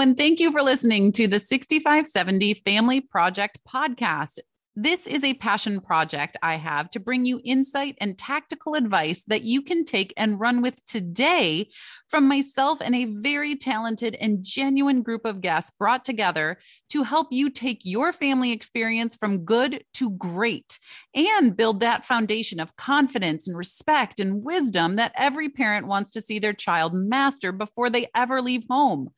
And thank you for listening to the 6570 Family Project podcast. This is a passion project I have to bring you insight and tactical advice that you can take and run with today from myself and a very talented and genuine group of guests brought together to help you take your family experience from good to great and build that foundation of confidence and respect and wisdom that every parent wants to see their child master before they ever leave home.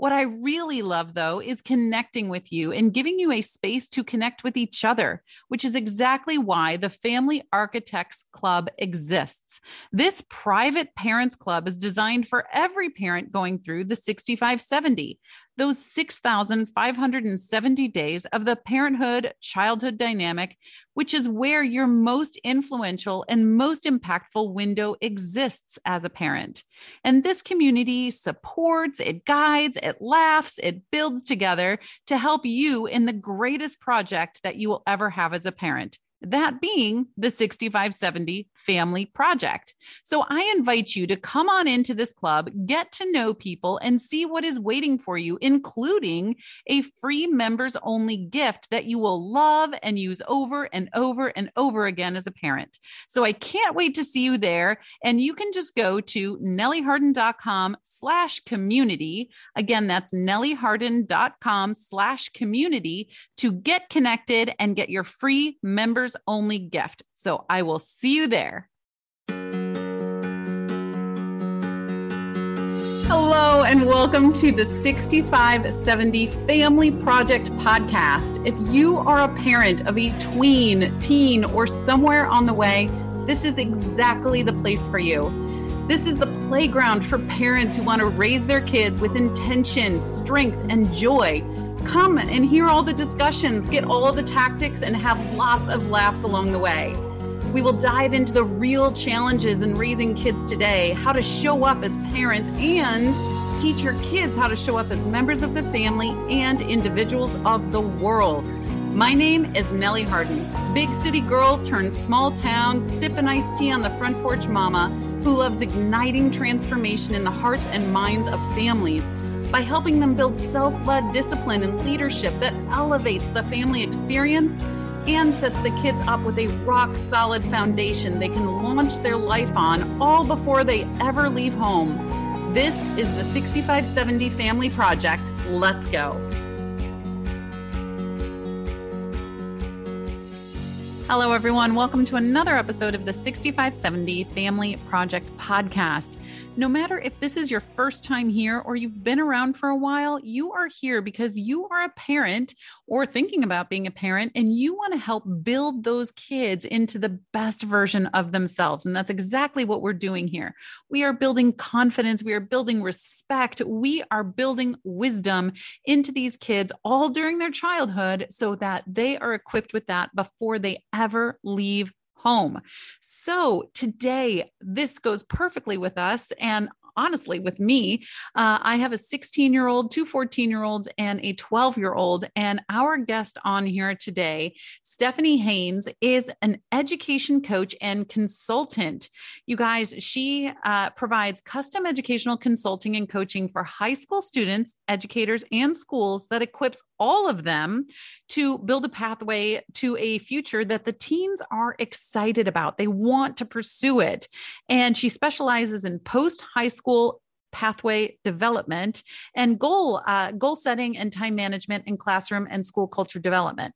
What I really love, though, is connecting with you and giving you a space to connect with each other, which is exactly why the Family Architects Club exists. This private parents club is designed for every parent going through the 6570 those 6,570 days of the parenthood childhood dynamic, which is where your most influential and most impactful window exists as a parent. And this community supports, it guides, it laughs, it builds together to help you in the greatest project that you will ever have as a parent that being the 6570 Family Project. So I invite you to come on into this club, get to know people, and see what is waiting for you, including a free members only gift that you will love and use over and over and over again as a parent. So I can't wait to see you there. And you can just go to nellieharden.com slash community. Again, that's nellieharden.com slash community to get connected and get your free members members only gift. So I will see you there. Hello, and welcome to the 6570 Family Project podcast. If you are a parent of a tween, teen, or somewhere on the way, this is exactly the place for you. This is the playground for parents who want to raise their kids with intention, strength, and joy Come and hear all the discussions, get all the tactics, and have lots of laughs along the way. We will dive into the real challenges in raising kids today, how to show up as parents, and teach your kids how to show up as members of the family and individuals of the world. My name is Nellie Harden, big city girl turned small town, sipping iced tea on the front porch mama who loves igniting transformation in the hearts and minds of families by helping them build self led discipline and leadership that elevates the family experience and sets the kids up with a rock solid foundation they can launch their life on all before they ever leave home. This is the 6570 Family Project. Let's go. Hello, everyone. Welcome to another episode of the 6570 Family Project Podcast. No matter if this is your first time here or you've been around for a while, you are here because you are a parent or thinking about being a parent and you want to help build those kids into the best version of themselves. And that's exactly what we're doing here. We are building confidence, we are building respect, we are building wisdom into these kids all during their childhood so that they are equipped with that before they ever leave home. So today, this goes perfectly with us. And honestly with me uh, i have a 16 year old two 14 year olds and a 12 year old and our guest on here today stephanie haynes is an education coach and consultant. You guys she uh, provides custom educational consulting and coaching for high school students educators and schools that equips all of them to build a pathway to a future that the teens are excited about. They want to pursue it. And she specializes in post high school school pathway development and goal uh, goal setting and time management in classroom and school culture development.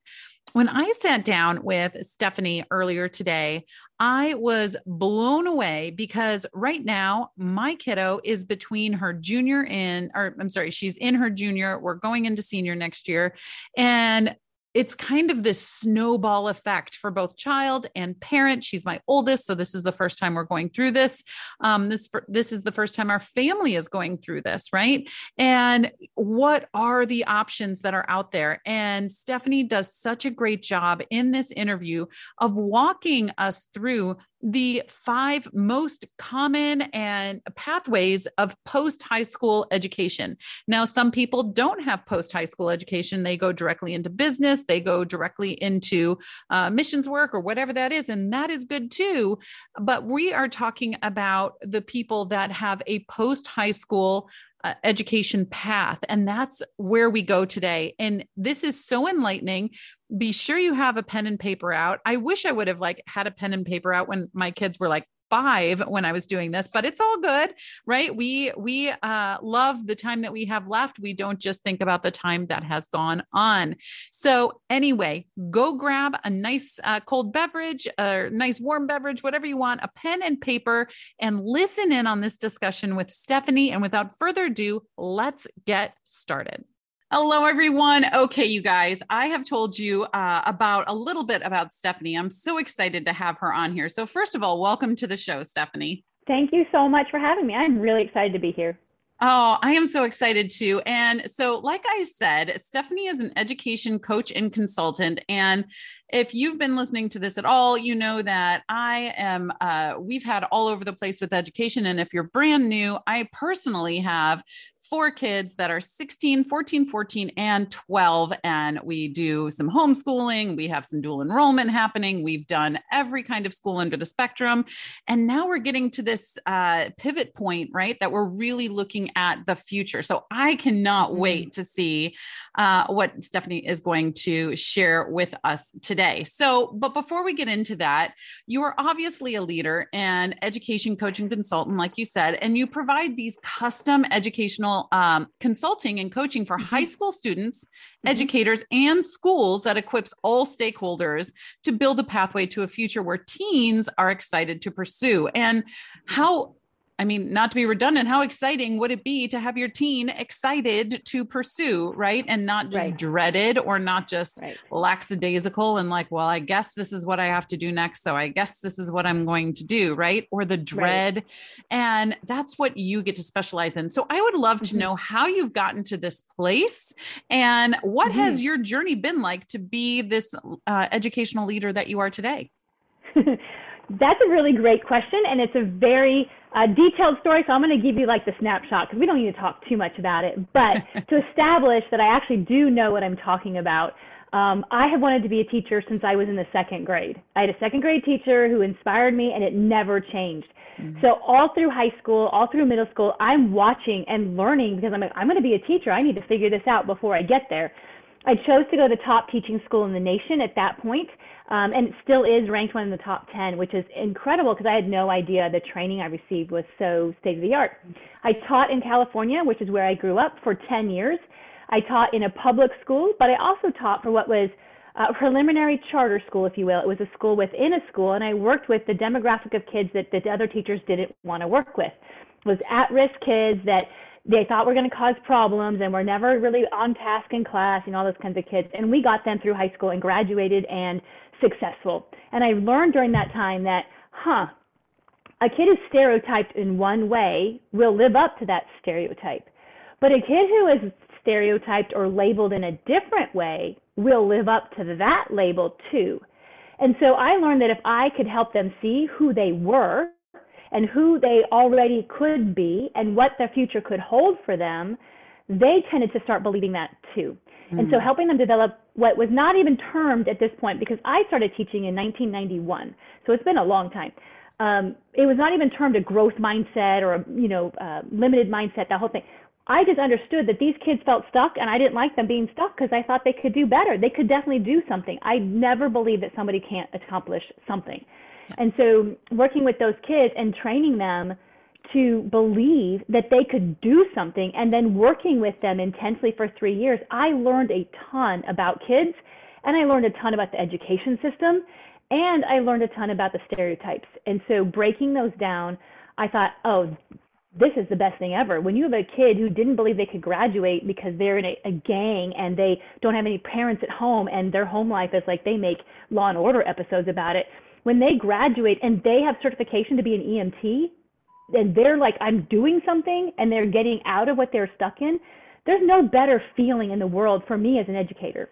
When i sat down with stephanie earlier today i was blown away because right now my kiddo is between her junior in or i'm sorry she's in her junior we're going into senior next year and it's kind of this snowball effect for both child and parent. She's my oldest, so this is the first time we're going through this. Um, this this is the first time our family is going through this, right? And what are the options that are out there? And Stephanie does such a great job in this interview of walking us through the five most common and pathways of post high school education. Now, some people don't have post high school education. They go directly into business, they go directly into uh, missions work or whatever that is. And that is good too. But we are talking about the people that have a post high school uh, education path. And that's where we go today. And this is so enlightening. Be sure you have a pen and paper out. I wish I would have like had a pen and paper out when my kids were like five when I was doing this, but it's all good, right? We we uh, love the time that we have left. We don't just think about the time that has gone on. So anyway, go grab a nice uh, cold beverage, a nice warm beverage, whatever you want, a pen and paper, and listen in on this discussion with Stephanie. And without further ado, let's get started. Hello, everyone. Okay, you guys, I have told you uh, about a little bit about Stephanie. I'm so excited to have her on here. So, first of all, welcome to the show, Stephanie. Thank you so much for having me. I'm really excited to be here. Oh, I am so excited too. And so, like I said, Stephanie is an education coach and consultant. And if you've been listening to this at all, you know that I am, uh, we've had all over the place with education. And if you're brand new, I personally have four kids that are 16, 14, 14, and 12. And we do some homeschooling. We have some dual enrollment happening. We've done every kind of school under the spectrum. And now we're getting to this uh, pivot point, right? That we're really looking at the future. So I cannot mm-hmm. wait to see uh, what Stephanie is going to share with us today. So, but before we get into that, you are obviously a leader and education coach and consultant, like you said, and you provide these custom educational um, consulting and coaching for mm-hmm. high school students, mm-hmm. educators, and schools that equips all stakeholders to build a pathway to a future where teens are excited to pursue. And how I mean, not to be redundant, how exciting would it be to have your teen excited to pursue, right? And not just right. dreaded or not just right. lackadaisical and like, well, I guess this is what I have to do next. So I guess this is what I'm going to do, right? Or the dread. Right. And that's what you get to specialize in. So I would love mm-hmm. to know how you've gotten to this place and what mm-hmm. has your journey been like to be this uh, educational leader that you are today? That's a really great question, and it's a very uh, detailed story. So I'm going to give you like the snapshot because we don't need to talk too much about it. But to establish that I actually do know what I'm talking about, um, I have wanted to be a teacher since I was in the second grade. I had a second grade teacher who inspired me, and it never changed. Mm-hmm. So all through high school, all through middle school, I'm watching and learning because I'm like, I'm going to be a teacher. I need to figure this out before I get there. I chose to go to the top teaching school in the nation at that point, um, and it still is ranked one in the top 10, which is incredible because I had no idea the training I received was so state of the art. I taught in California, which is where I grew up, for 10 years. I taught in a public school, but I also taught for what was a preliminary charter school, if you will. It was a school within a school, and I worked with the demographic of kids that, that the other teachers didn't want to work with. It was at-risk kids that they thought were going to cause problems and were never really on task in class and all those kinds of kids. And we got them through high school and graduated and successful. And I learned during that time that, huh, a kid who's stereotyped in one way will live up to that stereotype. But a kid who is stereotyped or labeled in a different way will live up to that label too. And so I learned that if I could help them see who they were and who they already could be and what their future could hold for them, they tended to start believing that too. Mm. And so hmm. helping them develop what was not even termed at this point, because I started teaching in 1991, so it's been a long time. Um, it was not even termed a growth mindset or a you know uh, limited mindset. That whole thing. I just understood that these kids felt stuck, and I didn't like them being stuck because I thought they could do better. They could definitely do something. I never believed that somebody can't accomplish something. And so working with those kids and training them to believe that they could do something and then working with them intensely for three years, I learned a ton about kids and I learned a ton about the education system and I learned a ton about the stereotypes. And so breaking those down, I thought, oh, this is the best thing ever. When you have a kid who didn't believe they could graduate because they're in a, a gang and they don't have any parents at home and their home life is like they make Law and Order episodes about it when they graduate and they have certification to be an EMT, and they're like, I'm doing something, and they're getting out of what they're stuck in, there's no better feeling in the world for me as an educator.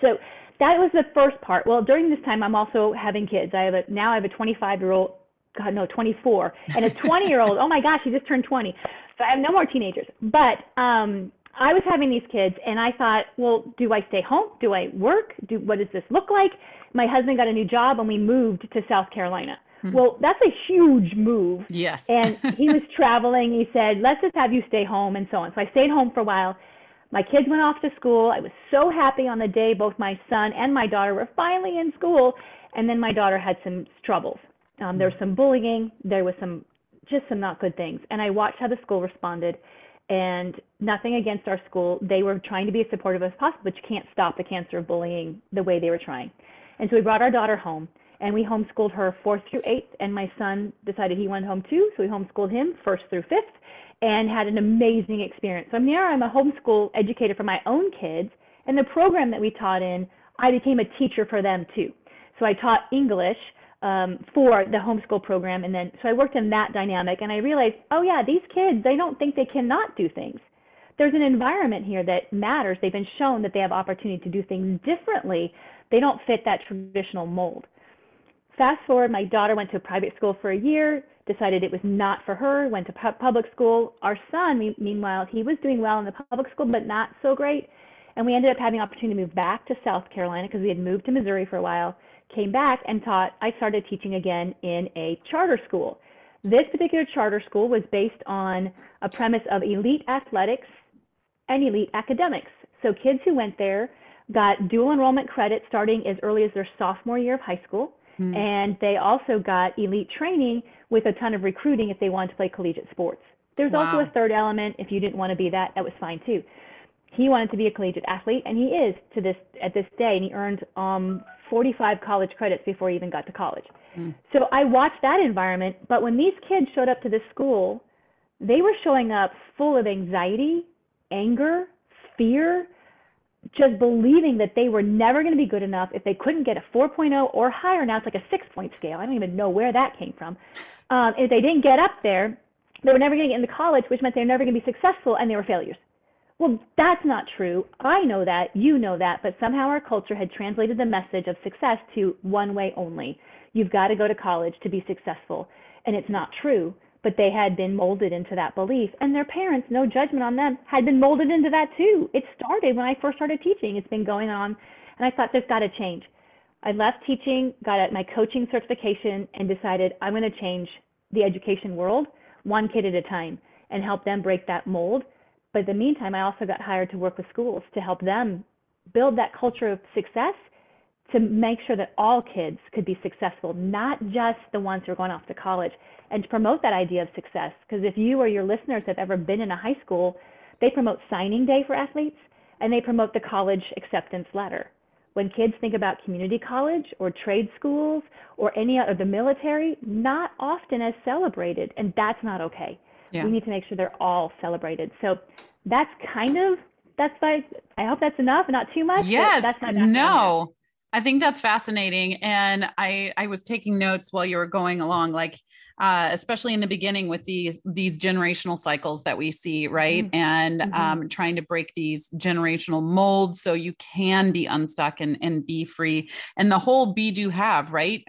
So that was the first part. Well, during this time, I'm also having kids. I have a now I have a 25 year old, God no, 24, and a 20 year old. Oh my gosh, he just turned 20. So I have no more teenagers. But um, I was having these kids, and I thought, well, do I stay home? Do I work? Do what does this look like? my husband got a new job and we moved to South Carolina. Mm-hmm. Well, that's a huge move. Yes. and he was traveling. He said, let's just have you stay home and so on. So I stayed home for a while. My kids went off to school. I was so happy on the day both my son and my daughter were finally in school. And then my daughter had some troubles. Um, there was some bullying. There was some, just some not good things. And I watched how the school responded and nothing against our school. They were trying to be as supportive as possible, but you can't stop the cancer of bullying the way they were trying. And so we brought our daughter home and we homeschooled her fourth through eighth. And my son decided he went home too, so we homeschooled him first through fifth and had an amazing experience. So now I'm a homeschool educator for my own kids, and the program that we taught in, I became a teacher for them too. So I taught English um, for the homeschool program, and then so I worked in that dynamic, and I realized, oh yeah, these kids they don't think they cannot do things. There's an environment here that matters. They've been shown that they have opportunity to do things differently. They don't fit that traditional mold. Fast forward, my daughter went to private school for a year decided it was not for her, went to pu- public school. Our son, meanwhile, he was doing well in the public school, but not so great. And we ended up having opportunity to move back to South Carolina because we had moved to Missouri for a while, came back and taught. I started teaching again in a charter school. This particular charter school was based on a premise of elite athletics and elite academics. So kids who went there got dual enrollment credit starting as early as their sophomore year of high school. Mm. And they also got elite training with a ton of recruiting if they wanted to play collegiate sports. There's wow. also a third element. If you didn't want to be that, that was fine too. He wanted to be a collegiate athlete, and he is to this at this day, and he earned um, 45 college credits before he even got to college. Mm. So I watched that environment. But when these kids showed up to this school, they were showing up full of anxiety, anger, fear, just believing that they were never going to be good enough if they couldn't get a 4.0 or higher. Now it's like a six point scale. I don't even know where that came from. Um, if they didn't get up there, they were never going to get into college, which meant they were never going to be successful and they were failures. Well, that's not true. I know that, you know that, but somehow our culture had translated the message of success to one way only. You've got to go to college to be successful. And it's not true but they had been molded into that belief. And their parents, no judgment on them, had been molded into that too. It started when I first started teaching. It's been going on. And I thought, there's got to change. I left teaching, got my coaching certification, and decided I'm going to change the education world one kid at a time and help them break that mold. But in the meantime, I also got hired to work with schools to help them build that culture of success to make sure that all kids could be successful, not just the ones who are going off to college and to promote that idea of success. Because if you or your listeners have ever been in a high school, they promote signing day for athletes and they promote the college acceptance letter. When kids think about community college or trade schools or any other, the military, not often as celebrated, and that's not okay. Yeah. We need to make sure they're all celebrated. So that's kind of that's like I hope that's enough, not too much. Yes. That's not no. I think that's fascinating. And I I was taking notes while you were going along, like uh, especially in the beginning with these these generational cycles that we see, right? Mm-hmm. And mm-hmm. Um, trying to break these generational molds so you can be unstuck and and be free. And the whole be do have, right?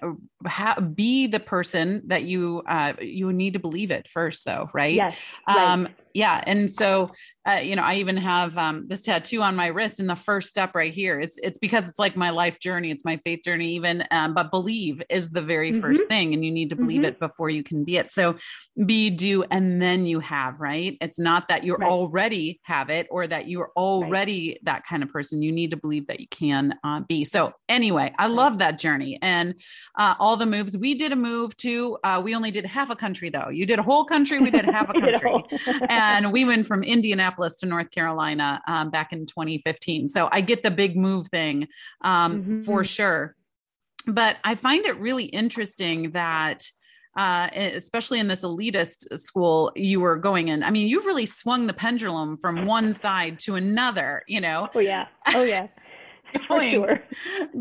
Ha- be the person that you uh, you need to believe it first, though, right? Yes. Um, right. Yeah. And so uh, you know, I even have um, this tattoo on my wrist, and the first step right here. It's it's because it's like my life journey. It's my faith journey, even. Um, but believe is the very mm-hmm. first thing, and you need to believe mm-hmm. it before you can be it. So, be, do, and then you have. Right? It's not that you right. already have it or that you're already right. that kind of person. You need to believe that you can uh, be. So, anyway, I love that journey and uh, all the moves. We did a move to. Uh, we only did half a country though. You did a whole country. We did half a country, and we went from Indianapolis Minneapolis to North Carolina um, back in 2015. So I get the big move thing um, mm-hmm. for sure. But I find it really interesting that. Uh, especially in this elitist school you were going in. I mean, you really swung the pendulum from one side to another, you know? Oh, yeah. Oh, yeah. going, sure.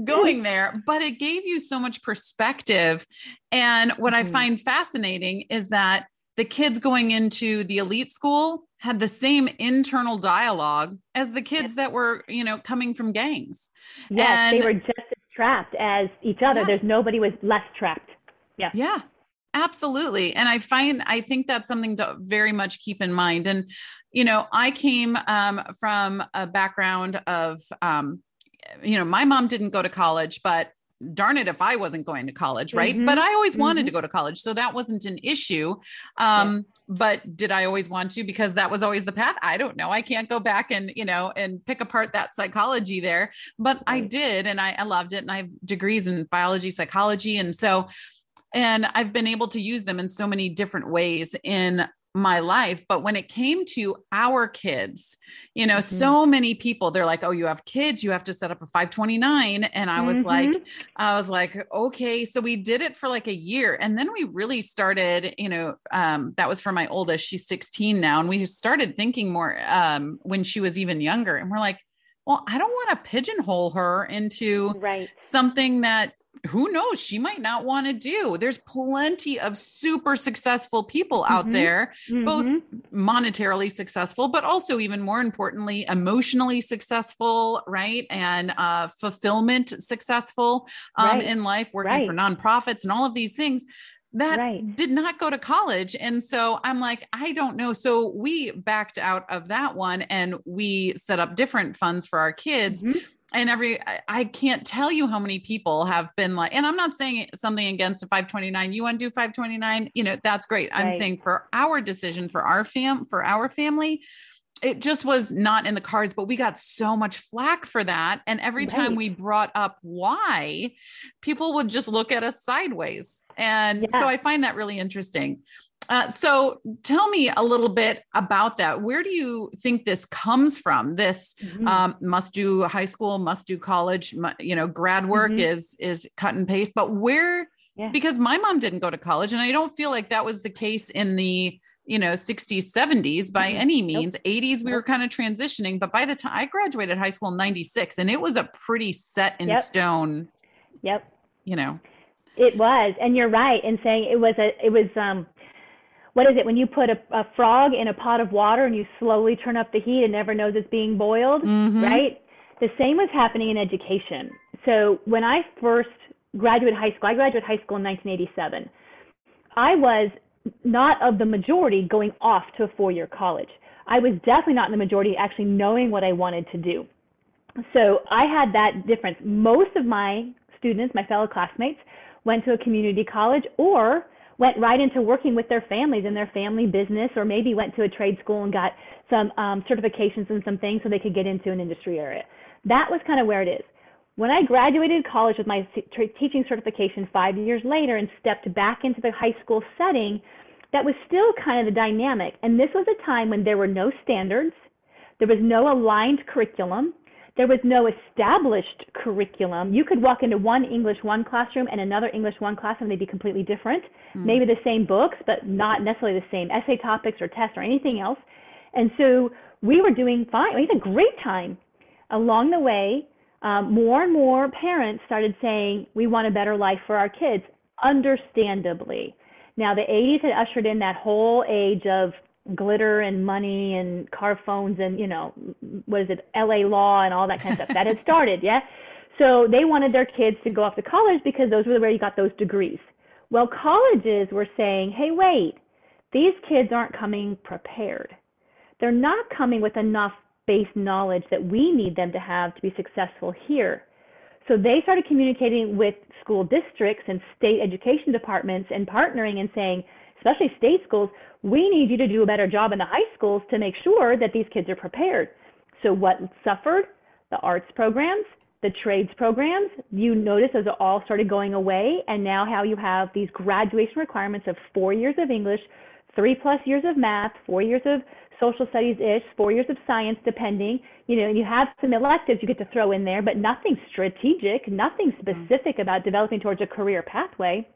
going there, but it gave you so much perspective. And what mm-hmm. I find fascinating is that the kids going into the elite school had the same internal dialogue as the kids that were, you know, coming from gangs. Yes, and, they were just as trapped as each other. Yeah. There's nobody was less trapped. Yeah. Yeah. Absolutely. And I find, I think that's something to very much keep in mind. And, you know, I came um, from a background of, um, you know, my mom didn't go to college, but darn it if I wasn't going to college, right? Mm-hmm. But I always wanted mm-hmm. to go to college. So that wasn't an issue. Um, yeah. But did I always want to? Because that was always the path. I don't know. I can't go back and, you know, and pick apart that psychology there. But right. I did. And I, I loved it. And I have degrees in biology, psychology. And so, and I've been able to use them in so many different ways in my life but when it came to our kids you know mm-hmm. so many people they're like oh you have kids you have to set up a 529 and i was mm-hmm. like i was like okay so we did it for like a year and then we really started you know um, that was for my oldest she's 16 now and we started thinking more um, when she was even younger and we're like well i don't want to pigeonhole her into right. something that who knows she might not want to do there's plenty of super successful people out mm-hmm. there mm-hmm. both monetarily successful but also even more importantly emotionally successful right and uh, fulfillment successful um, right. in life working right. for nonprofits and all of these things that right. did not go to college. And so I'm like, I don't know. So we backed out of that one and we set up different funds for our kids. Mm-hmm and every I can't tell you how many people have been like, and I'm not saying something against a 529. You want to do 529, you know, that's great. I'm saying for our decision, for our fam, for our family, it just was not in the cards, but we got so much flack for that. And every right. time we brought up why, people would just look at us sideways. And yeah. so I find that really interesting. Uh, so tell me a little bit about that. Where do you think this comes from? This mm-hmm. um, must do high school, must do college. You know, grad work mm-hmm. is is cut and paste. But where? Yeah. Because my mom didn't go to college, and I don't feel like that was the case in the you know 60s 70s by mm-hmm. any means nope. 80s we nope. were kind of transitioning but by the time i graduated high school in 96 and it was a pretty set in yep. stone yep you know it was and you're right in saying it was a it was um what is it when you put a, a frog in a pot of water and you slowly turn up the heat and never knows it's being boiled, mm-hmm. right? The same was happening in education. So when I first graduated high school, I graduated high school in 1987. I was not of the majority going off to a four-year college. I was definitely not in the majority actually knowing what I wanted to do. So I had that difference. Most of my students, my fellow classmates, went to a community college or went right into working with their families in their family business, or maybe went to a trade school and got some um, certifications and some things so they could get into an industry area. That was kind of where it is. When I graduated college with my teaching certification five years later and stepped back into the high school setting, that was still kind of the dynamic. And this was a time when there were no standards, there was no aligned curriculum, there was no established curriculum. You could walk into one English one classroom and another English one classroom, they'd be completely different. Mm. Maybe the same books, but not necessarily the same essay topics or tests or anything else. And so we were doing fine. We had a great time. Along the way, um, more and more parents started saying, we want a better life for our kids, understandably. Now, the 80s had ushered in that whole age of glitter and money and car phones and you know what is it LA law and all that kind of stuff that had started yeah? So they wanted their kids to go off to college because those were the where you got those degrees. Well colleges were saying hey wait these kids aren't coming prepared. They're not coming with enough base knowledge that we need them to have to be successful here. So they started communicating with school districts and state education departments and partnering and saying especially state schools, we need you to do a better job in the high schools to make sure that these kids are prepared. So what suffered? The arts programs, the trades programs, you notice those all started going away. And now how you have these graduation requirements of four years of English, three plus years of math, four years of social studies ish, four years of science, depending. You know, and you have some electives you get to throw in there, but nothing strategic, nothing mm-hmm. specific about developing towards a career pathway.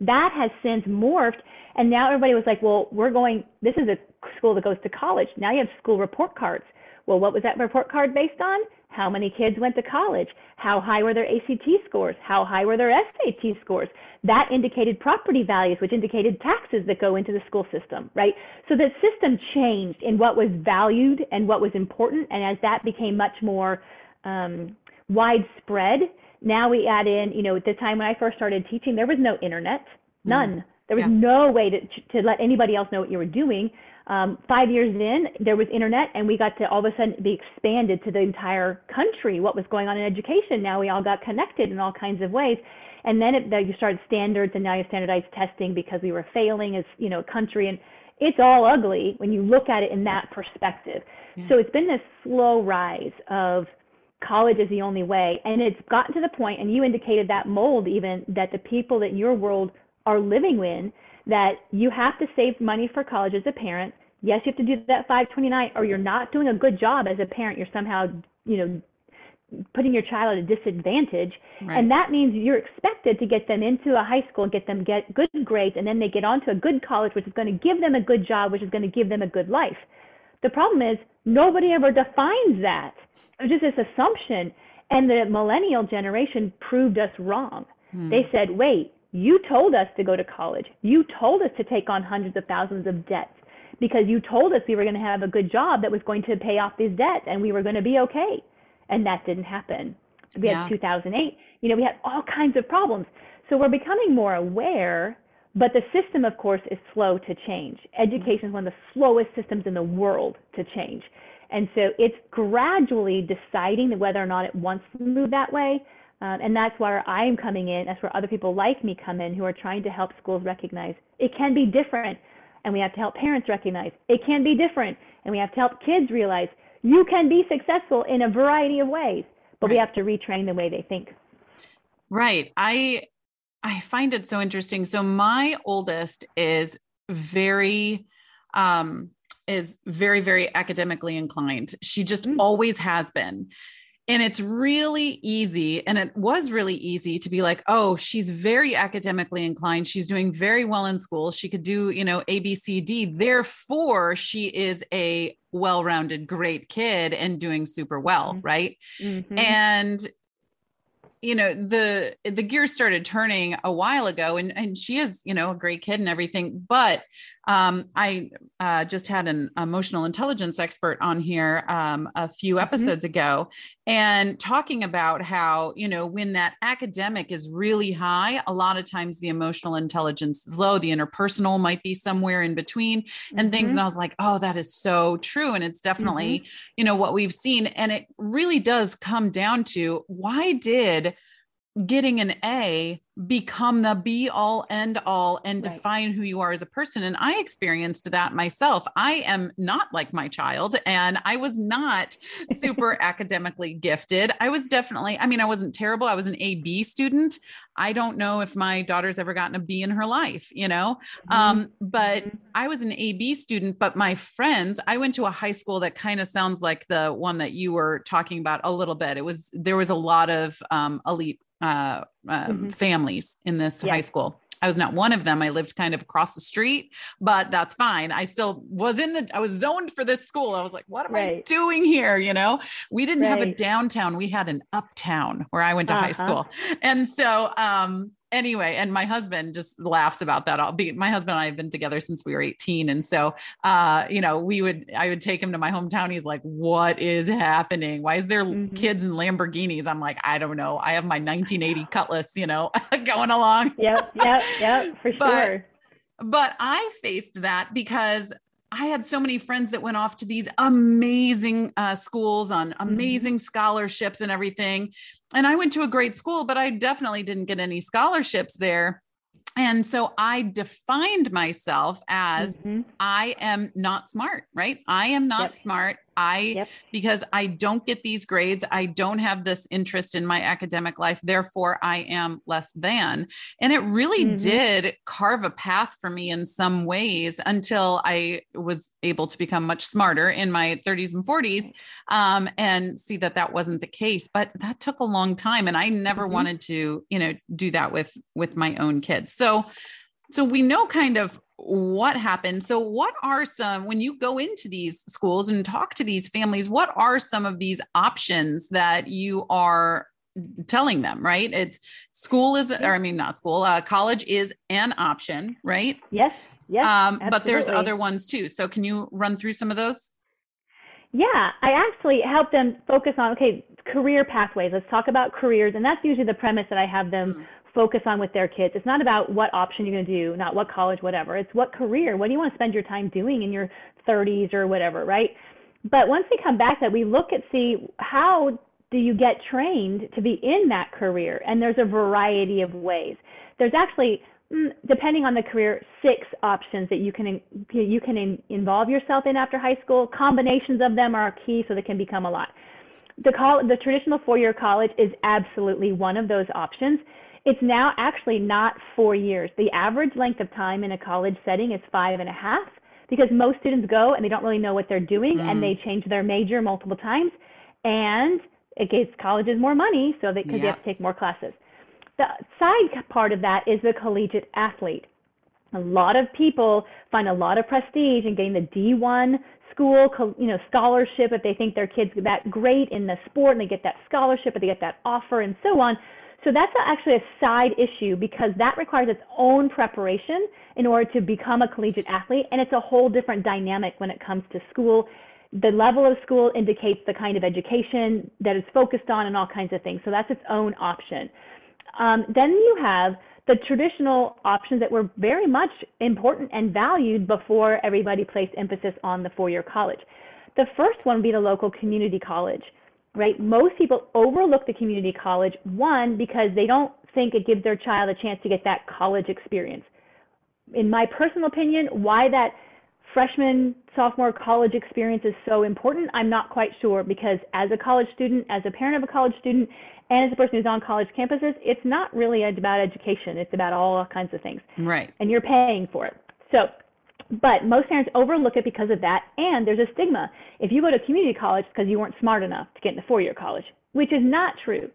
That has since morphed, and now everybody was like, well, we're going, this is a school that goes to college. Now you have school report cards. Well, what was that report card based on? How many kids went to college? How high were their ACT scores? How high were their SAT scores? That indicated property values, which indicated taxes that go into the school system, right? So the system changed in what was valued and what was important. And as that became much more um, widespread, now we add in, you know, at the time when I first started teaching, there was no internet, mm-hmm. none. Mm. There was yeah. no way to, to let anybody else know what you were doing. um, five years in, there was internet, and we got to all of a sudden be expanded to the entire country. What was going on in education? Now we all got connected in all kinds of ways. And then it, you started standards, and now you standardized testing because we were failing as you know a country, and it's all ugly when you look at it in that perspective. Yeah. So it's been this slow rise of college is the only way, and it's gotten to the point, and you indicated that mold even that the people that your world are living in that you have to save money for college as a parent. Yes, you have to do that 529 or you're not doing a good job as a parent. You're somehow, you know, putting your child at a disadvantage. Right. And that means you're expected to get them into a high school and get them get good grades and then they get onto a good college which is going to give them a good job, which is going to give them a good life. The problem is nobody ever defines that. It's just this assumption. And the millennial generation proved us wrong. Hmm. They said, wait, you told us to go to college. You told us to take on hundreds of thousands of debts because you told us we were going to have a good job that was going to pay off these debts and we were going to be okay. And that didn't happen. We yeah. had 2008. You know, we had all kinds of problems. So we're becoming more aware, but the system, of course, is slow to change. Education is one of the slowest systems in the world to change. And so it's gradually deciding whether or not it wants to move that way. Um, and that's where I'm coming in. That's where other people like me come in who are trying to help schools recognize it can be different. And we have to help parents recognize it can be different. And we have to help kids realize you can be successful in a variety of ways, but right. we have to retrain the way they think. Right. I I find it so interesting. So my oldest is very um is very very academically inclined. She just mm. always has been. And it's really easy, and it was really easy to be like, oh, she's very academically inclined. She's doing very well in school. She could do, you know, A, B, C, D. Therefore, she is a well rounded, great kid and doing super well. Mm-hmm. Right. Mm-hmm. And you know the the gears started turning a while ago and and she is you know a great kid and everything but um, I uh, just had an emotional intelligence expert on here um, a few mm-hmm. episodes mm-hmm. ago and talking about how, you know, when that academic is really high, a lot of times the emotional intelligence is low, the interpersonal might be somewhere in between and mm-hmm. things. And I was like, oh, that is so true. And it's definitely, mm-hmm. you know, what we've seen. And it really does come down to why did getting an A become the be all end all and right. define who you are as a person. And I experienced that myself. I am not like my child, and I was not super academically gifted. I was definitely, I mean, I wasn't terrible. I was an A B student. I don't know if my daughter's ever gotten a B in her life, you know, mm-hmm. um, but mm-hmm. I was an A B student. But my friends, I went to a high school that kind of sounds like the one that you were talking about a little bit. It was, there was a lot of um, elite uh, um, mm-hmm. families in this high school. I was not one of them. I lived kind of across the street, but that's fine. I still was in the, I was zoned for this school. I was like, what am right. I doing here? You know, we didn't right. have a downtown, we had an uptown where I went to uh-huh. high school. And so, um, anyway, and my husband just laughs about that. I'll be my husband and I have been together since we were 18. And so uh, you know, we would I would take him to my hometown. He's like, What is happening? Why is there mm-hmm. kids in Lamborghinis? I'm like, I don't know. I have my 1980 cutlass, you know, going along. Yep, yep, yep, for sure. But, but I faced that because I had so many friends that went off to these amazing uh, schools on mm-hmm. amazing scholarships and everything. And I went to a great school, but I definitely didn't get any scholarships there. And so I defined myself as mm-hmm. I am not smart, right? I am not yep. smart. I, yep. because I don't get these grades, I don't have this interest in my academic life. Therefore, I am less than. And it really mm-hmm. did carve a path for me in some ways until I was able to become much smarter in my 30s and 40s um, and see that that wasn't the case. But that took a long time. And I never mm-hmm. wanted to, you know, do that with with my own kids. So so we know kind of what happened. So, what are some, when you go into these schools and talk to these families, what are some of these options that you are telling them, right? It's school is, or I mean, not school, uh, college is an option, right? Yes. Yes. Um, but there's other ones too. So, can you run through some of those? Yeah, I actually help them focus on okay, career pathways. Let's talk about careers, and that's usually the premise that I have them mm. Focus on with their kids. It's not about what option you're going to do, not what college, whatever. It's what career, what do you want to spend your time doing in your 30s or whatever, right? But once we come back that we look at see how do you get trained to be in that career? And there's a variety of ways. There's actually mm, depending on the career, six options that you can you can in, involve yourself in after high school. Combinations of them are key, so they can become a lot. The call, the traditional four-year college is absolutely one of those options. It's now actually not four years. The average length of time in a college setting is five and a half because most students go and they don't really know what they're doing mm. and they change their major multiple times and it gives colleges more money so that because yep. they have to take more classes. The side part of that is the collegiate athlete. A lot of people find a lot of prestige in getting the D1 school, you know, scholarship if they think their kids that great in the sport and they get that scholarship or they get that offer and so on. So that's actually a side issue because that requires its own preparation in order to become a collegiate athlete. And it's a whole different dynamic when it comes to school. The level of school indicates the kind of education that it's focused on and all kinds of things. So that's its own option. Um, then you have the traditional options that were very much important and valued before everybody placed emphasis on the four year college. The first one would be the local community college right? Most people overlook the community college, one, because they don't think it gives their child a chance to get that college experience. In my personal opinion, why that freshman, sophomore college experience is so important, I'm not quite sure because as a college student, as a parent of a college student, and as a person who's on college campuses, it's not really about education. It's about all kinds of things. Right. And you're paying for it. So but most parents overlook it because of that, and there's a stigma. If you go to community college because you weren't smart enough to get into four-year college, which is not true.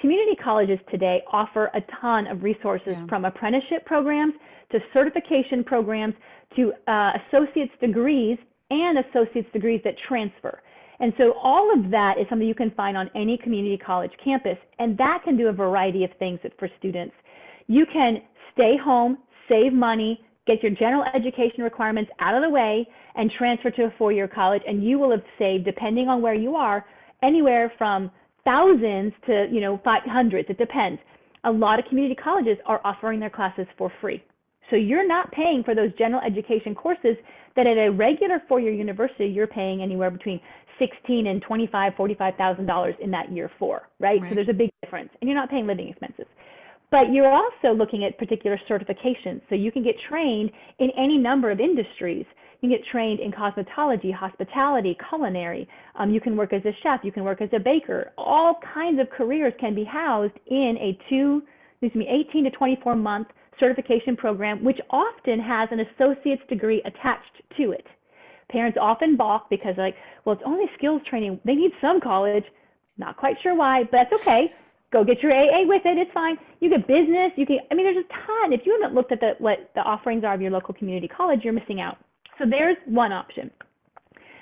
Community colleges today offer a ton of resources yeah. from apprenticeship programs to certification programs to uh, associate's degrees and associate's degrees that transfer. And so all of that is something you can find on any community college campus, and that can do a variety of things for students. You can stay home, save money, get your general education requirements out of the way, and transfer to a four year college. And you will have saved, depending on where you are, anywhere from thousands to you know five hundreds. It depends. A lot of community colleges are offering their classes for free. So you're not paying for those general education courses that at a regular four-year university you're paying anywhere between sixteen and twenty-five, forty-five thousand dollars in that year four, right? right? So there's a big difference, and you're not paying living expenses. But you're also looking at particular certifications. So you can get trained in any number of industries. You can get trained in cosmetology, hospitality, culinary. Um, you can work as a chef. You can work as a baker. All kinds of careers can be housed in a two, excuse me, 18 to 24 month certification program, which often has an associate's degree attached to it. Parents often balk because, like, well, it's only skills training. They need some college. Not quite sure why, but that's okay go get your AA with it. It's fine. You get business. You can. I mean, there's a ton. If you haven't looked at the what the offerings are of your local community college, you're missing out. So there's one option.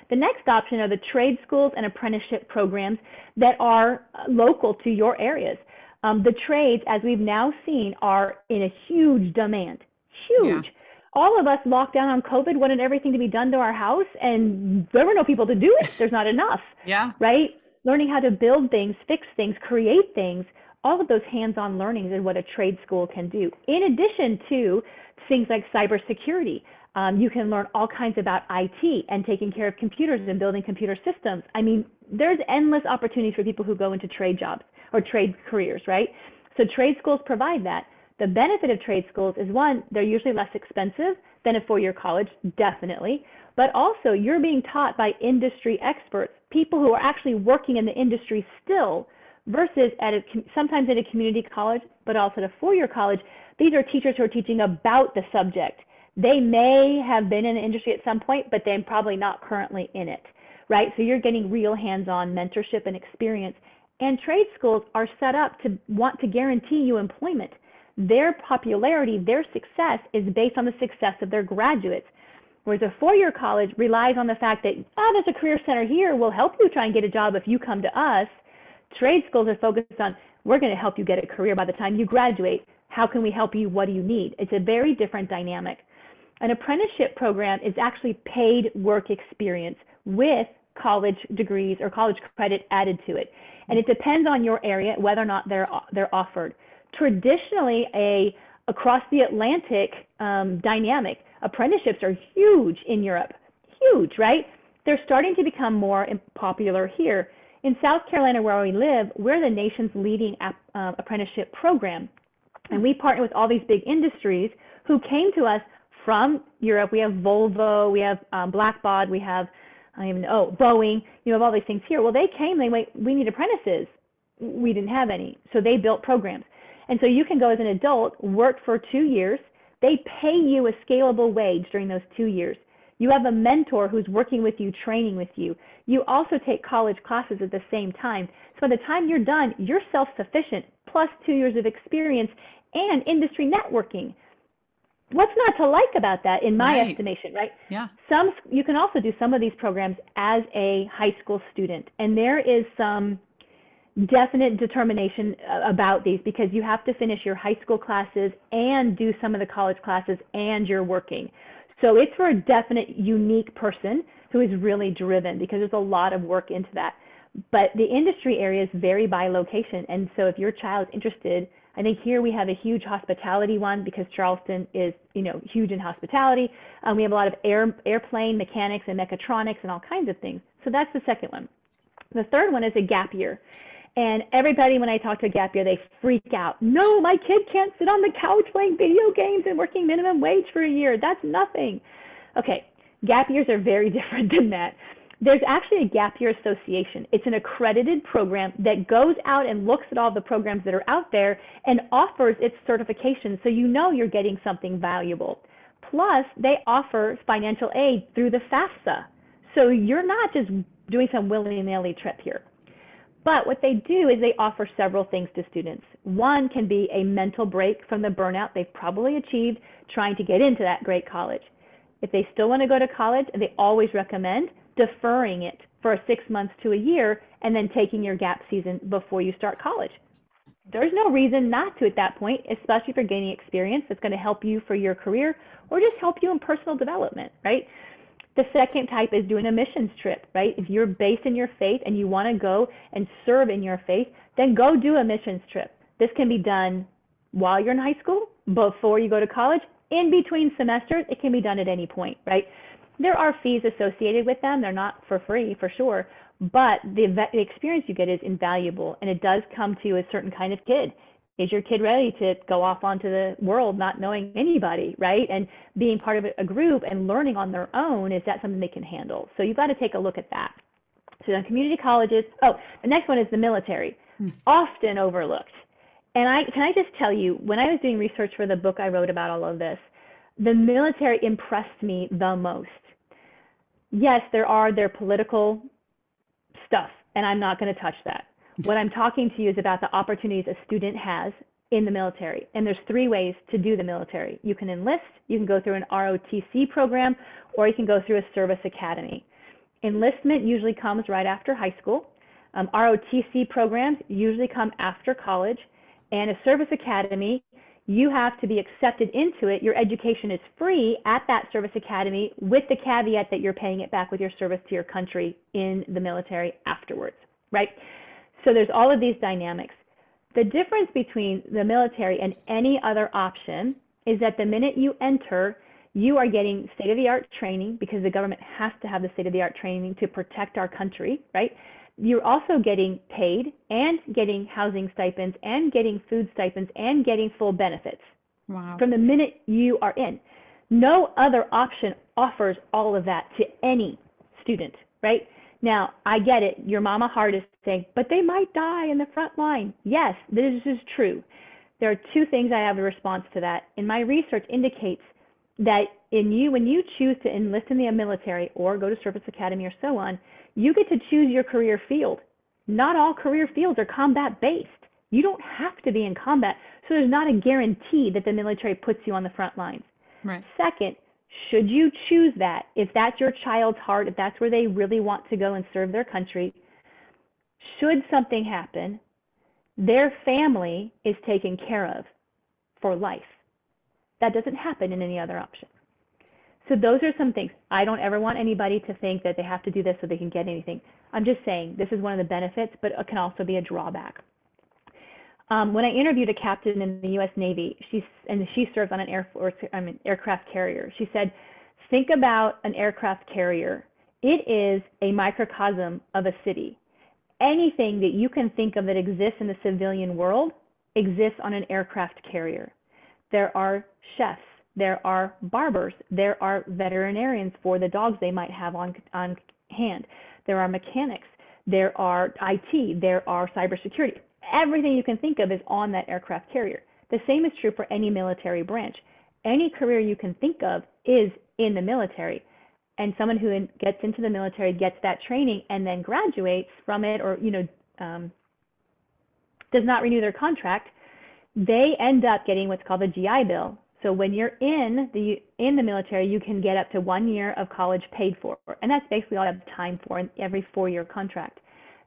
The next option are the trade schools and apprenticeship programs that are uh, local to your areas. Um, the trades, as we've now seen, are in a huge demand. Huge. Yeah. All of us locked down on COVID wanted everything to be done to our house, and there were no people to do it. There's not enough. yeah. Right? Learning how to build things, fix things, create things, all of those hands-on learnings and what a trade school can do. In addition to things like cybersecurity, um, you can learn all kinds about IT and taking care of computers and building computer systems. I mean, there's endless opportunities for people who go into trade jobs or trade careers, right? So trade schools provide that. The benefit of trade schools is one, they're usually less expensive than a four year college, definitely but also you're being taught by industry experts, people who are actually working in the industry still, versus at a, sometimes at a community college, but also at a four-year college. These are teachers who are teaching about the subject. They may have been in the industry at some point, but they're probably not currently in it, right? So you're getting real hands-on mentorship and experience. And trade schools are set up to want to guarantee you employment. Their popularity, their success is based on the success of their graduates. Whereas a four-year college relies on the fact that, oh, there's a career center here. We'll help you try and get a job if you come to us. Trade schools are focused on, we're going to help you get a career by the time you graduate. How can we help you? What do you need? It's a very different dynamic. An apprenticeship program is actually paid work experience with college degrees or college credit added to it. And it depends on your area whether or not they're, they're offered. traditionally a across the Atlantic um, dynamic. Apprenticeships are huge in Europe, huge, right? They're starting to become more popular here. In South Carolina, where we live, we're the nation's leading uh, apprenticeship program. And we partner with all these big industries who came to us from Europe. We have Volvo, we have um, Blackbaud, we have, I don't even know, oh, Boeing, you have all these things here. Well, they came, they went, we need apprentices. We didn't have any. So they built programs. And so you can go as an adult, work for two years. They pay you a scalable wage during those two years. You have a mentor who's working with you, training with you. You also take college classes at the same time. So by the time you're done, you're self sufficient, plus two years of experience and industry networking. What's not to like about that, in my right. estimation, right? Yeah. Some you can also do some of these programs as a high school student, and there is some definite determination uh, about these because you have to finish your high school classes and do some of the college classes and you're working. So it's for a definite unique person who is really driven because there's a lot of work into that. But the industry areas vary by location. And so if your child is interested, I think here we have a huge hospitality one because Charleston is, you know, huge in hospitality. Um, we have a lot of air, airplane mechanics and mechatronics and all kinds of things. So that's the second one. The third one is a gap year. And everybody, when I talk to a gap year, they freak out. No, my kid can't sit on the couch playing video games and working minimum wage for a year. That's nothing. Okay, gap years are very different than that. There's actually a gap year association. It's an accredited program that goes out and looks at all the programs that are out there and offers its certification so you know you're getting something valuable. Plus, they offer financial aid through the FAFSA. So you're not just doing some willy nilly trip here. But what they do is they offer several things to students. One can be a mental break from the burnout they've probably achieved trying to get into that great college. If they still want to go to college, they always recommend deferring it for six months to a year and then taking your gap season before you start college. There's no reason not to at that point, especially if you're gaining experience that's going to help you for your career or just help you in personal development, right? The second type is doing a missions trip, right? If you're based in your faith and you want to go and serve in your faith, then go do a missions trip. This can be done while you're in high school, before you go to college, in between semesters. It can be done at any point, right? There are fees associated with them. They're not for free, for sure, but the, the experience you get is invaluable, and it does come to a certain kind of kid is your kid ready to go off onto the world not knowing anybody right? And being part of a group and learning on their own is that something they can handle? So you've got to take a look at that. So then community colleges oh the next one is the military. Hmm. often overlooked. And i can i just tell you when i was doing research for the book i wrote about all of this the military impressed me the most. Yes there are their political stuff and i'm not going to touch that what I'm talking to you is about the opportunities a student has in the military. And there's three ways to do the military. You can enlist, you can go through an ROTC program, or you can go through a service academy. Enlistment usually comes right after high school. Um, ROTC programs usually come after college. And a service academy, you have to be accepted into it. Your education is free at that service academy with the caveat that you're paying it back with your service to your country in the military afterwards, right? So there's all of these dynamics. The difference between the military and any other option is that the minute you enter, you are getting state of the art training because the government has to have the state of the art training to protect our country, right? You're also getting paid and getting housing stipends and getting food stipends and getting full benefits wow. from the minute you are in. No other option offers all of that to any student, right? Now, I get it. Your mama heart is saying, but they might die in the front line. Yes, this is true. There are two things I have a response to that. And my research indicates that in you, when you choose to enlist in the military or go to service academy or so on, you get to choose your career field. Not all career fields are combat based. You don't have to be in combat. So there's not a guarantee that the military puts you on the front lines. Right. Second, should you choose that, if that's your child's heart, if that's where they really want to go and serve their country, should something happen, their family is taken care of for life. That doesn't happen in any other option. So those are some things. I don't ever want anybody to think that they have to do this so they can get anything. I'm just saying this is one of the benefits, but it can also be a drawback. Um, when I interviewed a captain in the U.S. Navy, she and she serves on an air force, I mean, aircraft carrier. She said, "Think about an aircraft carrier. It is a microcosm of a city. Anything that you can think of that exists in the civilian world exists on an aircraft carrier. There are chefs, there are barbers, there are veterinarians for the dogs they might have on on hand. There are mechanics, there are IT, there are cybersecurity everything you can think of is on that aircraft carrier. The same is true for any military branch. Any career you can think of is in the military. And someone who gets into the military gets that training and then graduates from it or, you know, um, does not renew their contract, they end up getting what's called a GI Bill. So when you're in the in the military, you can get up to one year of college paid for, and that's basically all you have time for in every four-year contract.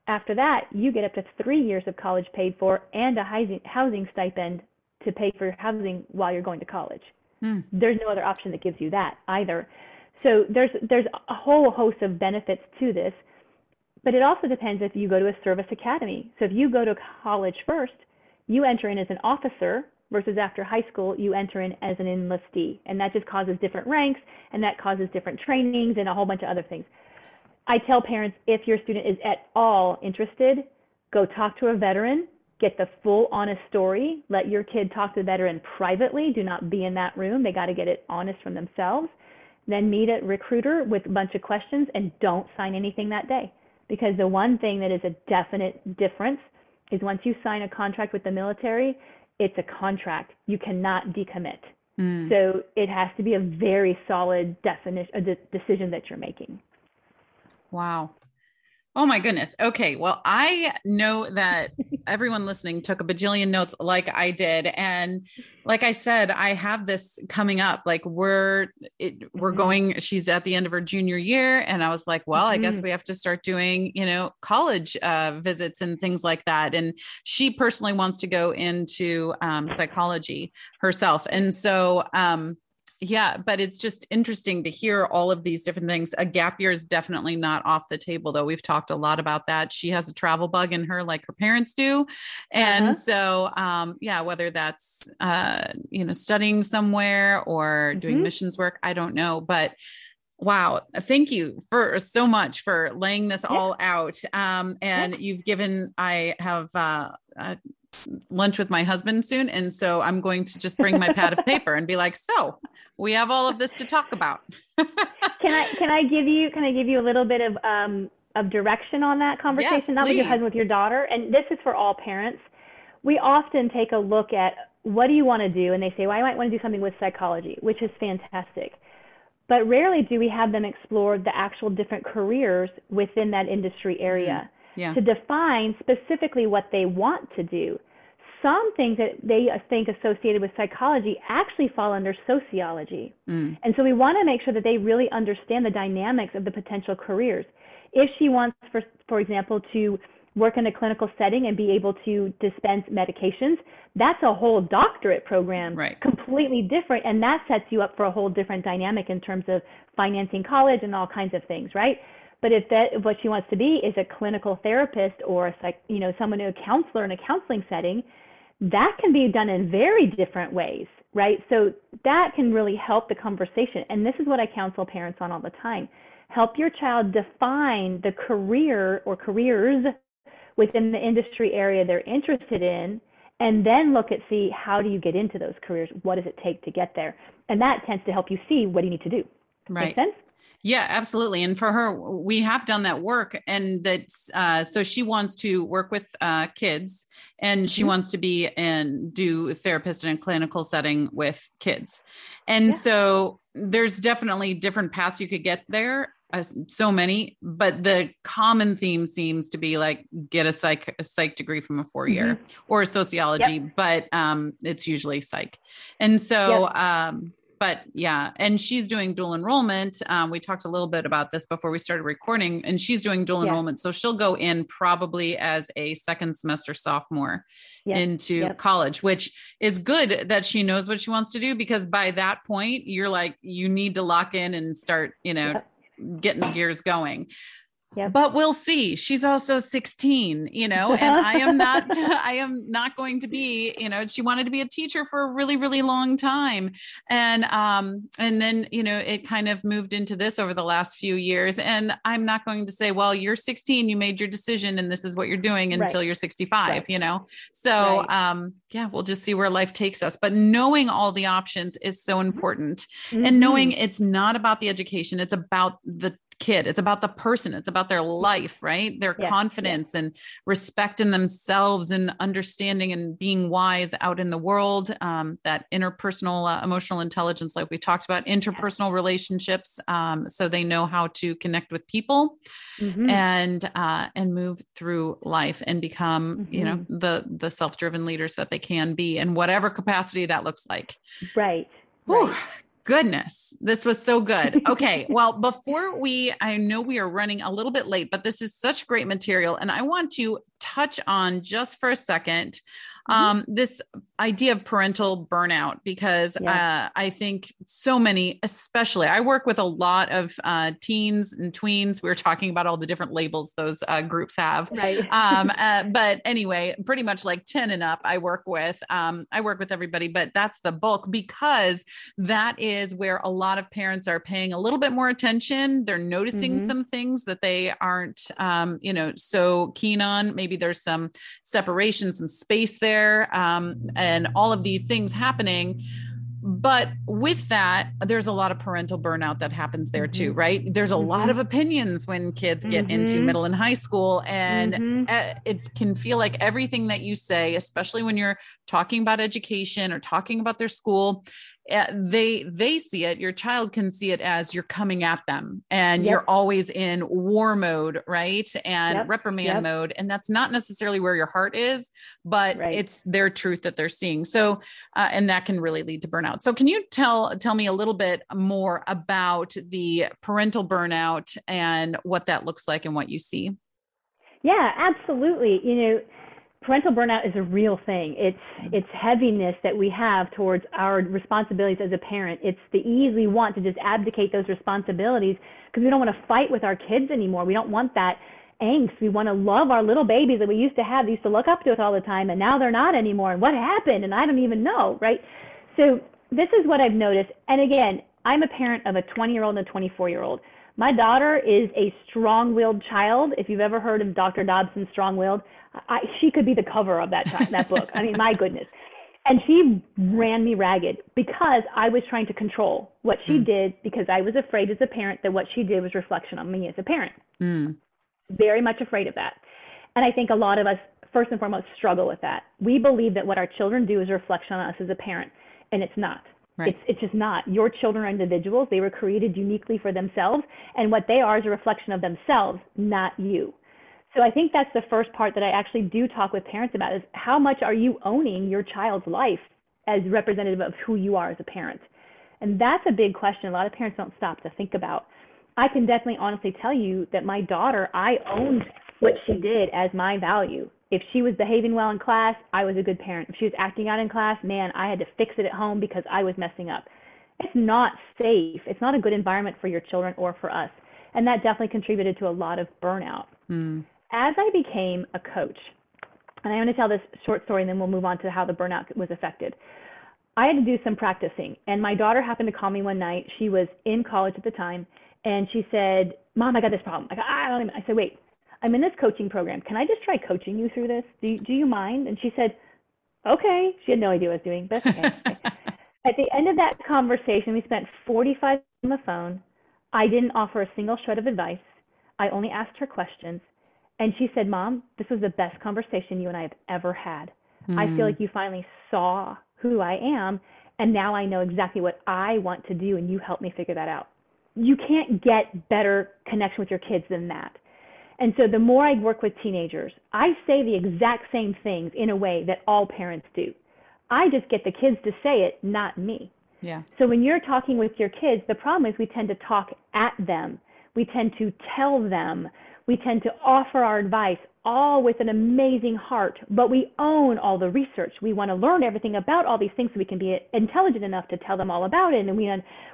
After that, you get up to three years of college paid for and a housing stipend to pay for your housing while you're going to college. Mm. There's no other option that gives you that either. So there's there's a whole host of benefits to this, but it also depends if you go to a service academy. So if you go to college first, you enter in as an officer versus after high school you enter in as an enlistee, and that just causes different ranks and that causes different trainings and a whole bunch of other things. I tell parents if your student is at all interested, go talk to a veteran, get the full honest story. Let your kid talk to the veteran privately. Do not be in that room. They got to get it honest from themselves. Then meet a recruiter with a bunch of questions and don't sign anything that day. Because the one thing that is a definite difference is once you sign a contract with the military, it's a contract. You cannot decommit. Mm. So it has to be a very solid definition, a de- decision that you're making. Wow. Oh my goodness. Okay. Well, I know that everyone listening took a bajillion notes like I did. And like I said, I have this coming up. Like we're it, we're mm-hmm. going, she's at the end of her junior year. And I was like, well. I guess mm-hmm. we have to start doing, you know, college uh, visits and things like that. And she personally wants to go into um, psychology herself. And so um yeah, but it's just interesting to hear all of these different things. A gap year is definitely not off the table, though. We've talked a lot about that. She has a travel bug in her, like her parents do, and uh-huh. so um, yeah, whether that's uh, you know studying somewhere or doing mm-hmm. missions work, I don't know, but Wow. Thank you for so much for laying this yeah. all out. Um, and yeah. you've given, I have, uh, uh, lunch with my husband soon. And so I'm going to just bring my pad of paper and be like, so we have all of this to talk about. can I, can I give you, can I give you a little bit of, um, of direction on that conversation, yes, not with your husband, with your daughter. And this is for all parents. We often take a look at what do you want to do? And they say, well, I might want to do something with psychology, which is fantastic. But rarely do we have them explore the actual different careers within that industry area. Mm-hmm yeah. to define specifically what they want to do. Some things that they think associated with psychology actually fall under sociology. Mm. And so we want to make sure that they really understand the dynamics of the potential careers. If she wants, for, for example, to work in a clinical setting and be able to dispense medications, that's a whole doctorate program, right. completely different. And that sets you up for a whole different dynamic in terms of financing college and all kinds of things, right? But if that what she wants to be is a clinical therapist or a psych, you know someone a counselor in a counseling setting, that can be done in very different ways, right? So that can really help the conversation. And this is what I counsel parents on all the time. Help your child define the career or careers within the industry area they're interested in and then look at see how do you get into those careers what does it take to get there and that tends to help you see what you need to do right Make sense yeah, absolutely. And for her, we have done that work. And that's uh, so she wants to work with uh, kids and she mm-hmm. wants to be and do therapist in a clinical setting with kids. And yeah. so there's definitely different paths you could get there. Uh, so many, but the common theme seems to be like get a psych a psych degree from a four year mm-hmm. or sociology, yep. but um, it's usually psych. And so yep. um, but yeah, and she's doing dual enrollment. Um, we talked a little bit about this before we started recording, and she's doing dual yeah. enrollment. So she'll go in probably as a second semester sophomore yep. into yep. college, which is good that she knows what she wants to do because by that point, you're like, you need to lock in and start, you know, yep. getting the gears going. Yep. But we'll see. She's also 16, you know, and I am not I am not going to be, you know, she wanted to be a teacher for a really really long time. And um and then, you know, it kind of moved into this over the last few years and I'm not going to say, well, you're 16, you made your decision and this is what you're doing until right. you're 65, right. you know. So, right. um yeah, we'll just see where life takes us. But knowing all the options is so important. Mm-hmm. And knowing it's not about the education, it's about the kid. It's about the person. It's about their life, right? Their yeah, confidence yeah. and respect in themselves and understanding and being wise out in the world. Um, that interpersonal uh, emotional intelligence, like we talked about, interpersonal relationships, um, so they know how to connect with people mm-hmm. and uh, and move through life and become, mm-hmm. you know, mm-hmm. the the self driven leaders that they can be in whatever capacity that looks like. Right. Right goodness, this was so good. Okay. well, before we, I know we are running a little bit late, but this is such great material. And I want to touch on just for a second mm-hmm. um, this idea of parental burnout because yeah. uh, I think so many, especially I work with a lot of uh, teens and tweens. We were talking about all the different labels those uh, groups have. Right. um, uh, but anyway, pretty much like 10 and up, I work with. Um, I work with everybody, but that's the bulk because that is where a lot of parents are paying a little bit more attention. They're noticing mm-hmm. some things that they aren't, um, you know, so keen on. Maybe there's some separation, some space there. Um, and all of these things happening but with that there's a lot of parental burnout that happens there too mm-hmm. right there's a mm-hmm. lot of opinions when kids get mm-hmm. into middle and high school and mm-hmm. it can feel like everything that you say especially when you're talking about education or talking about their school uh, they they see it your child can see it as you're coming at them and yep. you're always in war mode right and yep. reprimand yep. mode and that's not necessarily where your heart is but right. it's their truth that they're seeing so uh, and that can really lead to burnout so can you tell tell me a little bit more about the parental burnout and what that looks like and what you see yeah absolutely you know parental burnout is a real thing. It's mm-hmm. it's heaviness that we have towards our responsibilities as a parent. It's the ease we want to just abdicate those responsibilities because we don't want to fight with our kids anymore. We don't want that angst. We want to love our little babies that we used to have, used to look up to us all the time, and now they're not anymore. And what happened? And I don't even know, right? So this is what I've noticed. And again, I'm a parent of a 20 year old and a 24 year old. My daughter is a strong-willed child. If you've ever heard of Dr. Dobson's Strong-willed, I, she could be the cover of that that book. I mean, my goodness. And she ran me ragged because I was trying to control what she mm. did because I was afraid as a parent that what she did was reflection on me as a parent. Mm. Very much afraid of that. And I think a lot of us, first and foremost, struggle with that. We believe that what our children do is a reflection on us as a parent, and it's not. Right. It's, it's just not. Your children are individuals. They were created uniquely for themselves, and what they are is a reflection of themselves, not you. So I think that's the first part that I actually do talk with parents about is how much are you owning your child's life as representative of who you are as a parent? And that's a big question a lot of parents don't stop to think about. I can definitely honestly tell you that my daughter, I owned what she did as my value if she was behaving well in class, I was a good parent. If she was acting out in class, man, I had to fix it at home because I was messing up. It's not safe. It's not a good environment for your children or for us. And that definitely contributed to a lot of burnout. Mm. As I became a coach, and I'm going to tell this short story and then we'll move on to how the burnout was affected. I had to do some practicing, and my daughter happened to call me one night. She was in college at the time, and she said, "Mom, I got this problem." I go, "I don't even." I said, "Wait, I'm in this coaching program. Can I just try coaching you through this? Do you, do you mind? And she said, okay. She had no idea what I was doing, but okay. At the end of that conversation, we spent 45 on the phone. I didn't offer a single shred of advice. I only asked her questions. And she said, Mom, this was the best conversation you and I have ever had. Mm. I feel hmm. like you finally saw who I am. And now I know exactly what I want to do. And you helped me figure that out. You can't get better connection with your kids than that. And so the more I work with teenagers, I say the exact same things in a way that all parents do. I just get the kids to say it, not me. Yeah. So when you're talking with your kids, the problem is we tend to talk at them. We tend to tell them. We tend to offer our advice all with an amazing heart, but we own all the research. We want to learn everything about all these things so we can be intelligent enough to tell them all about it. And we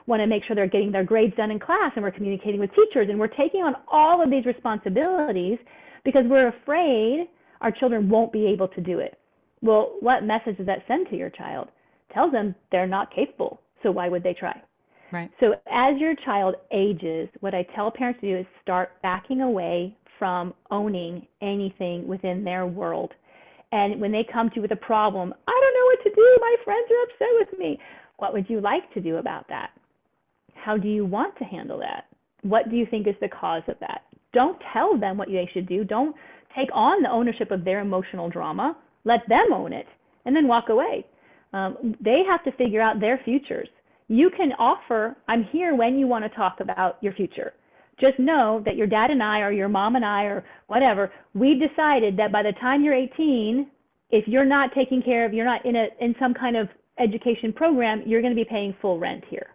want to make sure they're getting their grades done in class and we're communicating with teachers and we're taking on all of these responsibilities because we're afraid our children won't be able to do it. Well, what message does that send to your child? Tells them they're not capable. So why would they try? Right. So as your child ages, what I tell parents to do is start backing away from owning anything within their world. And when they come to you with a problem, I don't know what to do. My friends are upset with me. What would you like to do about that? How do you want to handle that? What do you think is the cause of that? Don't tell them what they should do. Don't take on the ownership of their emotional drama. Let them own it and then walk away. Um, they have to figure out their futures. You can offer, I'm here when you want to talk about your future just know that your dad and I or your mom and I or whatever, we've decided that by the time you're 18, if you're not taking care of, you're not in a in some kind of education program, you're going to be paying full rent here.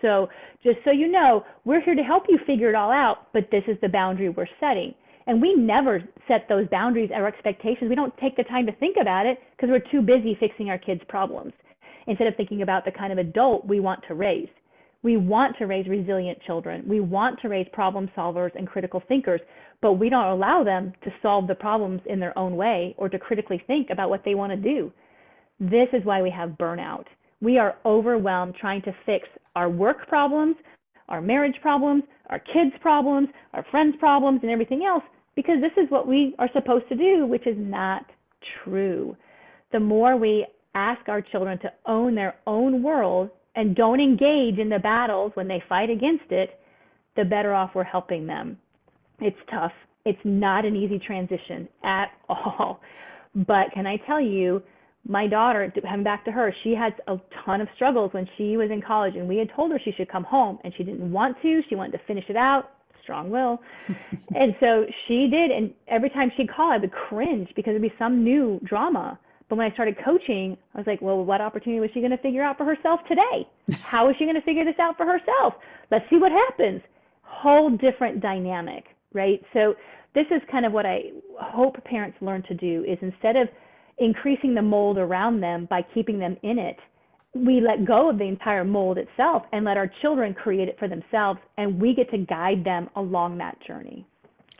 So just so you know, we're here to help you figure it all out, but this is the boundary we're setting. And we never set those boundaries or expectations. We don't take the time to think about it because we're too busy fixing our kids' problems instead of thinking about the kind of adult we want to raise. We want to raise resilient children. We want to raise problem solvers and critical thinkers, but we don't allow them to solve the problems in their own way or to critically think about what they want to do. This is why we have burnout. We are overwhelmed trying to fix our work problems, our marriage problems, our kids' problems, our friends' problems, and everything else because this is what we are supposed to do, which is not true. The more we ask our children to own their own world and don't engage in the battles when they fight against it, the better off we're helping them. It's tough. It's not an easy transition at all. But can I tell you, my daughter, coming back to her, she had a ton of struggles when she was in college, and we had told her she should come home, and she didn't want to. She wanted to finish it out, strong will. and so she did, and every time she'd call, I would cringe because it'd be some new drama. But when I started coaching, I was like, well, what opportunity was she going to figure out for herself today? How is she going to figure this out for herself? Let's see what happens. Whole different dynamic, right? So this is kind of what I hope parents learn to do is instead of increasing the mold around them by keeping them in it, we let go of the entire mold itself and let our children create it for themselves and we get to guide them along that journey.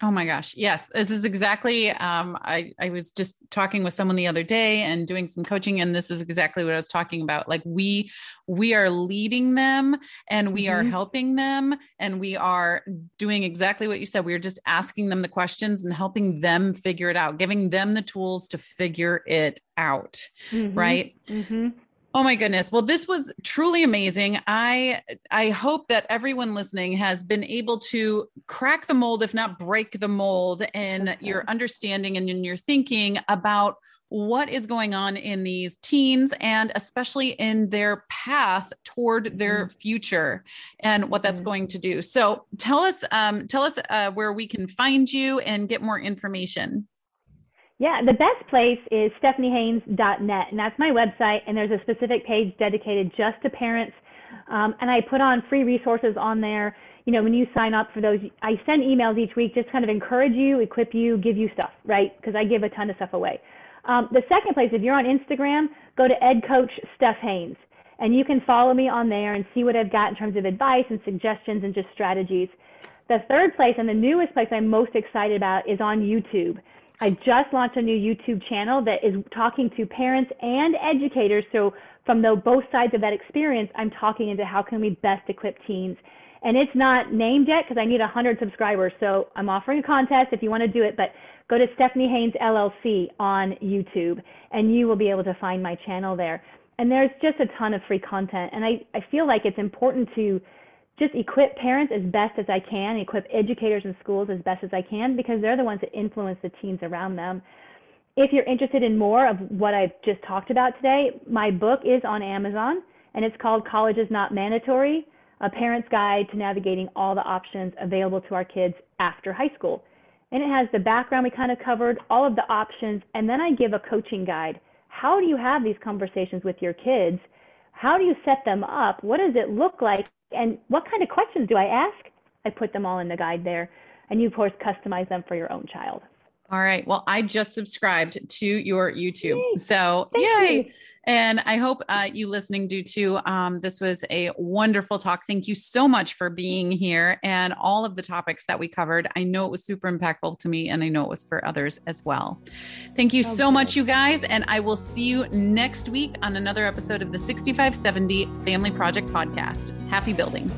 Oh my gosh. Yes. This is exactly um, I, I was just talking with someone the other day and doing some coaching and this is exactly what I was talking about. Like we we are leading them and we mm-hmm. are helping them and we are doing exactly what you said. We are just asking them the questions and helping them figure it out, giving them the tools to figure it out. Mm-hmm. Right. Mm-hmm. Oh my goodness. Well, this was truly amazing. I I hope that everyone listening has been able to crack the mold if not break the mold in okay. your understanding and in your thinking about what is going on in these teens and especially in their path toward their mm-hmm. future and what that's mm-hmm. going to do. So, tell us um, tell us uh, where we can find you and get more information. Yeah, the best place is stephaniehaynes.net, and that's my website. And there's a specific page dedicated just to parents. Um, and I put on free resources on there. You know, when you sign up for those, I send emails each week, just kind of encourage you, equip you, give you stuff, right? Because I give a ton of stuff away. Um, the second place, if you're on Instagram, go to Ed Coach Steph Haynes, and you can follow me on there and see what I've got in terms of advice and suggestions and just strategies. The third place and the newest place I'm most excited about is on YouTube. I just launched a new YouTube channel that is talking to parents and educators. So from the both sides of that experience, I'm talking into how can we best equip teens. And it's not named yet because I need 100 subscribers. So I'm offering a contest if you want to do it, but go to Stephanie Haynes LLC on YouTube and you will be able to find my channel there. And there's just a ton of free content. And I, I feel like it's important to just equip parents as best as I can, equip educators and schools as best as I can because they're the ones that influence the teens around them. If you're interested in more of what I've just talked about today, my book is on Amazon and it's called College is Not Mandatory A Parent's Guide to Navigating All the Options Available to Our Kids After High School. And it has the background we kind of covered, all of the options, and then I give a coaching guide. How do you have these conversations with your kids? How do you set them up? What does it look like and what kind of questions do I ask? I put them all in the guide there. and you, of course, customize them for your own child. All right. Well, I just subscribed to your YouTube. So, Thank yay. You. And I hope uh, you listening do too. Um, this was a wonderful talk. Thank you so much for being here and all of the topics that we covered. I know it was super impactful to me, and I know it was for others as well. Thank you so much, you guys. And I will see you next week on another episode of the 6570 Family Project Podcast. Happy building.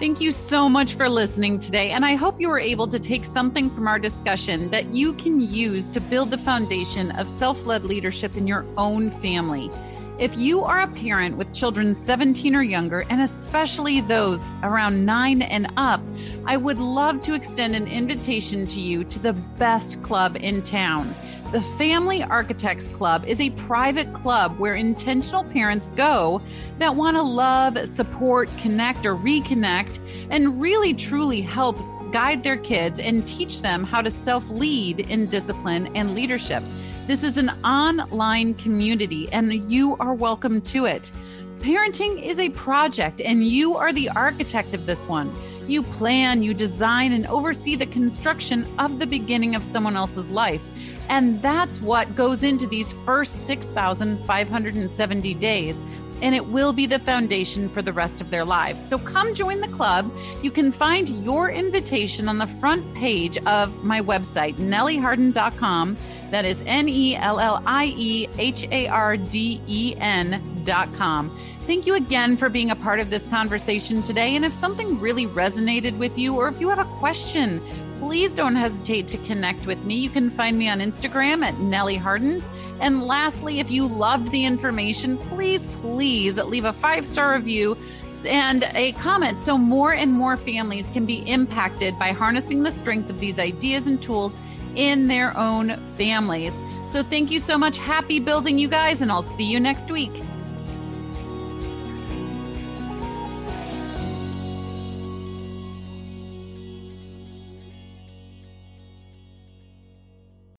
Thank you so much for listening today. And I hope you were able to take something from our discussion that you can use to build the foundation of self led leadership in your own family. If you are a parent with children 17 or younger, and especially those around nine and up, I would love to extend an invitation to you to the best club in town. The Family Architects Club is a private club where intentional parents go that want to love, support, connect, or reconnect, and really truly help guide their kids and teach them how to self lead in discipline and leadership. This is an online community, and you are welcome to it. Parenting is a project, and you are the architect of this one. You plan, you design, and oversee the construction of the beginning of someone else's life. And that's what goes into these first 6,570 days. And it will be the foundation for the rest of their lives. So come join the club. You can find your invitation on the front page of my website, nellieharden.com. That is N E L L I E H A R D E N.com. Thank you again for being a part of this conversation today. And if something really resonated with you, or if you have a question, please don't hesitate to connect with me. You can find me on Instagram at Nellie Harden. And lastly, if you loved the information, please, please leave a five star review and a comment so more and more families can be impacted by harnessing the strength of these ideas and tools in their own families. So, thank you so much. Happy building, you guys, and I'll see you next week.